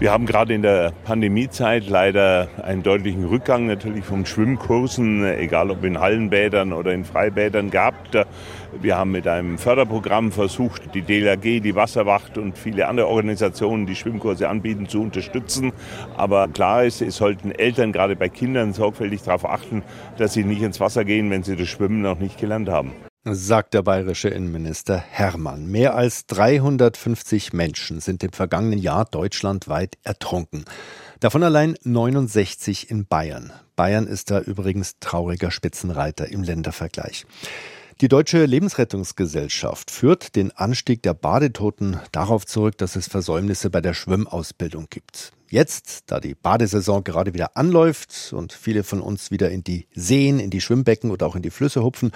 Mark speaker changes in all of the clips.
Speaker 1: Wir haben gerade in der Pandemiezeit leider einen deutlichen Rückgang natürlich von Schwimmkursen, egal ob in Hallenbädern oder in Freibädern gehabt. Wir haben mit einem Förderprogramm versucht, die DLRG, die Wasserwacht und viele andere Organisationen, die Schwimmkurse anbieten, zu unterstützen. Aber klar ist, es sollten Eltern gerade bei Kindern sorgfältig darauf achten, dass sie nicht ins Wasser gehen, wenn sie das Schwimmen noch nicht gelernt haben
Speaker 2: sagt der bayerische Innenminister Hermann. Mehr als 350 Menschen sind im vergangenen Jahr deutschlandweit ertrunken. Davon allein 69 in Bayern. Bayern ist da übrigens trauriger Spitzenreiter im Ländervergleich. Die Deutsche Lebensrettungsgesellschaft führt den Anstieg der Badetoten darauf zurück, dass es Versäumnisse bei der Schwimmausbildung gibt. Jetzt, da die Badesaison gerade wieder anläuft und viele von uns wieder in die Seen, in die Schwimmbecken oder auch in die Flüsse hupfen,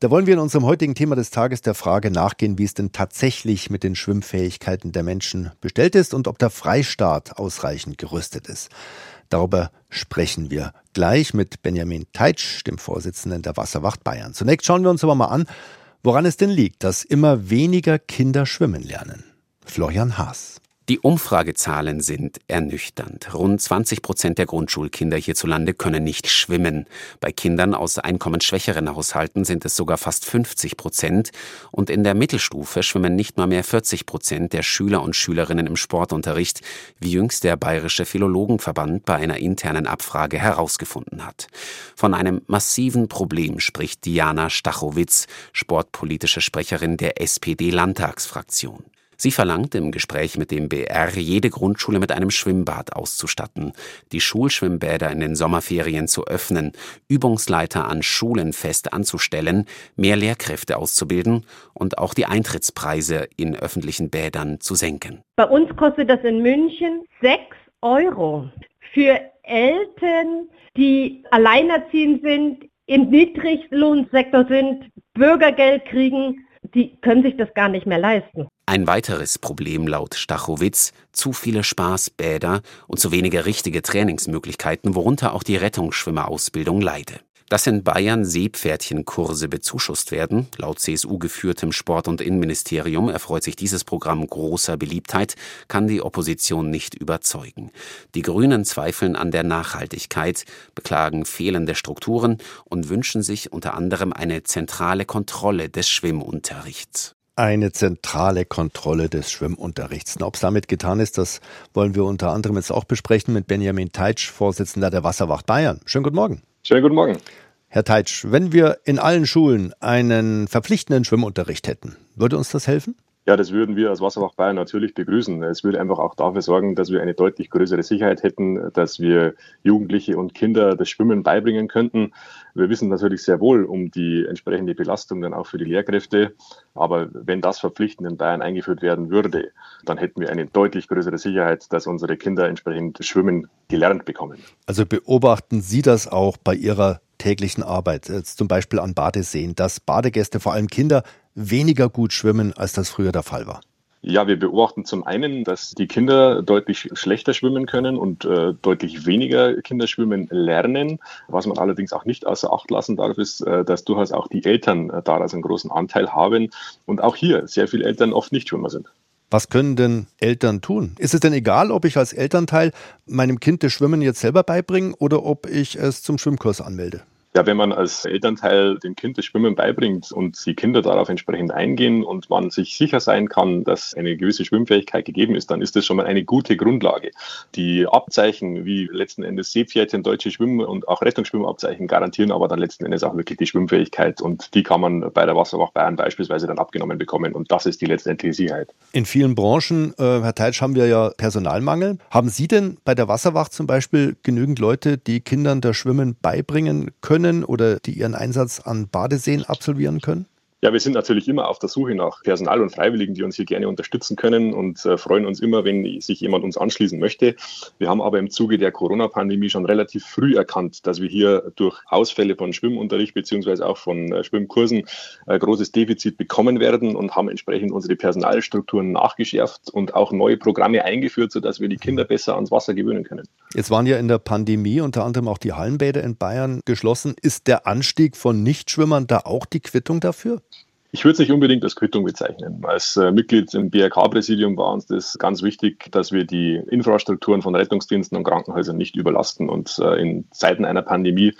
Speaker 2: da wollen wir in unserem heutigen Thema des Tages der Frage nachgehen, wie es denn tatsächlich mit den Schwimmfähigkeiten der Menschen bestellt ist und ob der Freistaat ausreichend gerüstet ist. Darüber sprechen wir gleich mit Benjamin Teitsch, dem Vorsitzenden der Wasserwacht Bayern. Zunächst schauen wir uns aber mal an, woran es denn liegt, dass immer weniger Kinder schwimmen lernen. Florian Haas.
Speaker 3: Die Umfragezahlen sind ernüchternd. Rund 20 Prozent der Grundschulkinder hierzulande können nicht schwimmen. Bei Kindern aus einkommensschwächeren Haushalten sind es sogar fast 50 Prozent. Und in der Mittelstufe schwimmen nicht mal mehr 40 Prozent der Schüler und Schülerinnen im Sportunterricht, wie jüngst der Bayerische Philologenverband bei einer internen Abfrage herausgefunden hat. Von einem massiven Problem spricht Diana Stachowitz, sportpolitische Sprecherin der SPD-Landtagsfraktion. Sie verlangt im Gespräch mit dem BR, jede Grundschule mit einem Schwimmbad auszustatten, die Schulschwimmbäder in den Sommerferien zu öffnen, Übungsleiter an Schulen fest anzustellen, mehr Lehrkräfte auszubilden und auch die Eintrittspreise in öffentlichen Bädern zu senken.
Speaker 4: Bei uns kostet das in München 6 Euro. Für Eltern, die alleinerziehend sind, im Niedriglohnsektor sind, Bürgergeld kriegen, die können sich das gar nicht mehr leisten.
Speaker 3: Ein weiteres Problem laut Stachowitz, zu viele Spaßbäder und zu wenige richtige Trainingsmöglichkeiten, worunter auch die Rettungsschwimmerausbildung leide. Dass in Bayern Seepferdchenkurse bezuschusst werden, laut CSU geführtem Sport- und Innenministerium erfreut sich dieses Programm großer Beliebtheit, kann die Opposition nicht überzeugen. Die Grünen zweifeln an der Nachhaltigkeit, beklagen fehlende Strukturen und wünschen sich unter anderem eine zentrale Kontrolle des Schwimmunterrichts
Speaker 2: eine zentrale Kontrolle des Schwimmunterrichts. Ob es damit getan ist, das wollen wir unter anderem jetzt auch besprechen mit Benjamin Teitsch, Vorsitzender der Wasserwacht Bayern. Schönen guten Morgen.
Speaker 5: Schönen guten Morgen.
Speaker 2: Herr Teitsch, wenn wir in allen Schulen einen verpflichtenden Schwimmunterricht hätten, würde uns das helfen?
Speaker 5: Ja, das würden wir als Wasserwacht Bayern natürlich begrüßen. Es würde einfach auch dafür sorgen, dass wir eine deutlich größere Sicherheit hätten, dass wir Jugendliche und Kinder das Schwimmen beibringen könnten. Wir wissen natürlich sehr wohl um die entsprechende Belastung dann auch für die Lehrkräfte. Aber wenn das verpflichtend in Bayern eingeführt werden würde, dann hätten wir eine deutlich größere Sicherheit, dass unsere Kinder entsprechend Schwimmen gelernt bekommen.
Speaker 2: Also beobachten Sie das auch bei Ihrer täglichen Arbeit, jetzt zum Beispiel an Badeseen, dass Badegäste, vor allem Kinder, weniger gut schwimmen, als das früher der Fall war?
Speaker 5: Ja, wir beobachten zum einen, dass die Kinder deutlich schlechter schwimmen können und äh, deutlich weniger Kinder schwimmen lernen. Was man allerdings auch nicht außer Acht lassen darf, ist, äh, dass durchaus auch die Eltern äh, daraus einen großen Anteil haben und auch hier sehr viele Eltern oft nicht Schwimmer sind.
Speaker 2: Was können denn Eltern tun? Ist es denn egal, ob ich als Elternteil meinem Kind das Schwimmen jetzt selber beibringe oder ob ich es zum Schwimmkurs anmelde?
Speaker 5: Ja, wenn man als Elternteil dem Kind das Schwimmen beibringt und die Kinder darauf entsprechend eingehen und man sich sicher sein kann, dass eine gewisse Schwimmfähigkeit gegeben ist, dann ist das schon mal eine gute Grundlage. Die Abzeichen wie letzten Endes Seepferdchen, deutsche Schwimm- und auch Rettungsschwimmabzeichen garantieren aber dann letzten Endes auch wirklich die Schwimmfähigkeit und die kann man bei der Wasserwacht Bayern beispielsweise dann abgenommen bekommen und das ist die letztendliche Sicherheit.
Speaker 2: In vielen Branchen, äh, Herr Teitsch, haben wir ja Personalmangel. Haben Sie denn bei der Wasserwacht zum Beispiel genügend Leute, die Kindern das Schwimmen beibringen können? Können oder die ihren Einsatz an Badeseen absolvieren können?
Speaker 5: Ja, wir sind natürlich immer auf der Suche nach Personal und Freiwilligen, die uns hier gerne unterstützen können und äh, freuen uns immer, wenn sich jemand uns anschließen möchte. Wir haben aber im Zuge der Corona-Pandemie schon relativ früh erkannt, dass wir hier durch Ausfälle von Schwimmunterricht beziehungsweise auch von äh, Schwimmkursen ein großes Defizit bekommen werden und haben entsprechend unsere Personalstrukturen nachgeschärft und auch neue Programme eingeführt, sodass wir die Kinder besser ans Wasser gewöhnen können.
Speaker 2: Jetzt waren ja in der Pandemie unter anderem auch die Hallenbäder in Bayern geschlossen. Ist der Anstieg von Nichtschwimmern da auch die Quittung dafür?
Speaker 5: Ich würde es nicht unbedingt als Quittung bezeichnen. Als äh, Mitglied im BRK-Präsidium war uns das ganz wichtig, dass wir die Infrastrukturen von Rettungsdiensten und Krankenhäusern nicht überlasten. Und äh, in Zeiten einer Pandemie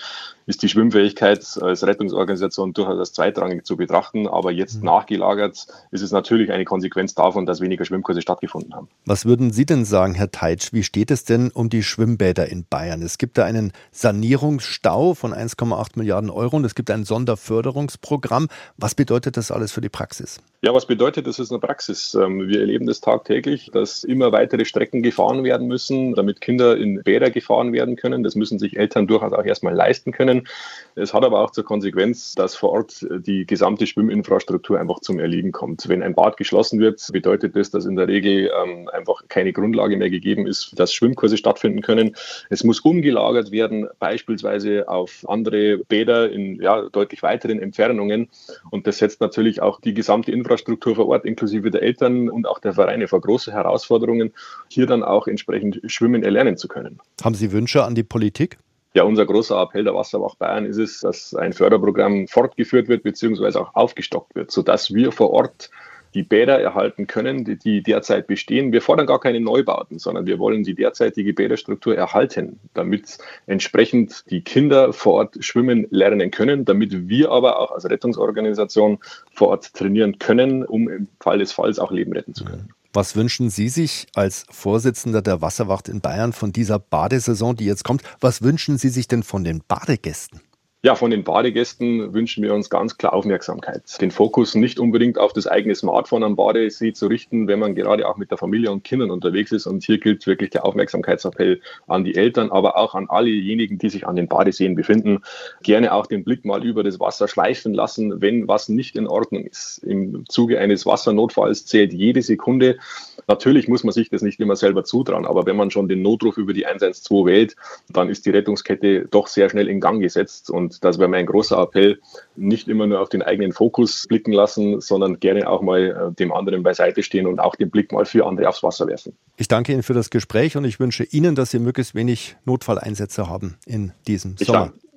Speaker 5: ist die Schwimmfähigkeit als Rettungsorganisation durchaus als zweitrangig zu betrachten. Aber jetzt mhm. nachgelagert ist es natürlich eine Konsequenz davon, dass weniger Schwimmkurse stattgefunden haben.
Speaker 2: Was würden Sie denn sagen, Herr Teitsch? Wie steht es denn um die Schwimmbäder in Bayern? Es gibt da einen Sanierungsstau von 1,8 Milliarden Euro und es gibt ein Sonderförderungsprogramm. Was bedeutet das alles für die Praxis?
Speaker 5: Ja, was bedeutet das in der Praxis? Ähm, wir erleben das tagtäglich, dass immer weitere Strecken gefahren werden müssen, damit Kinder in Bäder gefahren werden können. Das müssen sich Eltern durchaus auch erstmal leisten können können. Es hat aber auch zur Konsequenz, dass vor Ort die gesamte Schwimminfrastruktur einfach zum Erliegen kommt. Wenn ein Bad geschlossen wird, bedeutet das, dass in der Regel ähm, einfach keine Grundlage mehr gegeben ist, dass Schwimmkurse stattfinden können. Es muss umgelagert werden, beispielsweise auf andere Bäder in ja, deutlich weiteren Entfernungen. Und das setzt natürlich auch die gesamte Infrastruktur vor Ort, inklusive der Eltern und auch der Vereine, vor große Herausforderungen, hier dann auch entsprechend Schwimmen erlernen zu können.
Speaker 2: Haben Sie Wünsche an die Politik?
Speaker 5: Ja, unser großer Appell der Wasserwacht Bayern ist es, dass ein Förderprogramm fortgeführt wird bzw. auch aufgestockt wird, sodass wir vor Ort die Bäder erhalten können, die, die, derzeit bestehen. Wir fordern gar keine Neubauten, sondern wir wollen die derzeitige Bäderstruktur erhalten, damit entsprechend die Kinder vor Ort schwimmen lernen können, damit wir aber auch als Rettungsorganisation vor Ort trainieren können, um im Fall des Falls auch Leben retten zu können.
Speaker 2: Was wünschen Sie sich als Vorsitzender der Wasserwacht in Bayern von dieser Badesaison, die jetzt kommt? Was wünschen Sie sich denn von den Badegästen?
Speaker 5: Ja, von den Badegästen wünschen wir uns ganz klar Aufmerksamkeit. Den Fokus nicht unbedingt auf das eigene Smartphone am Badesee zu richten, wenn man gerade auch mit der Familie und Kindern unterwegs ist. Und hier gilt wirklich der Aufmerksamkeitsappell an die Eltern, aber auch an allejenigen, die sich an den Badeseen befinden. Gerne auch den Blick mal über das Wasser schleifen lassen, wenn was nicht in Ordnung ist. Im Zuge eines Wassernotfalls zählt jede Sekunde. Natürlich muss man sich das nicht immer selber zutrauen, aber wenn man schon den Notruf über die 112 wählt, dann ist die Rettungskette doch sehr schnell in Gang gesetzt. Und das wäre mein großer Appell, nicht immer nur auf den eigenen Fokus blicken lassen, sondern gerne auch mal äh, dem anderen beiseite stehen und auch den Blick mal für andere aufs Wasser werfen.
Speaker 2: Ich danke Ihnen für das Gespräch und ich wünsche Ihnen, dass Sie möglichst wenig Notfalleinsätze haben in diesem
Speaker 5: ich
Speaker 2: Sommer.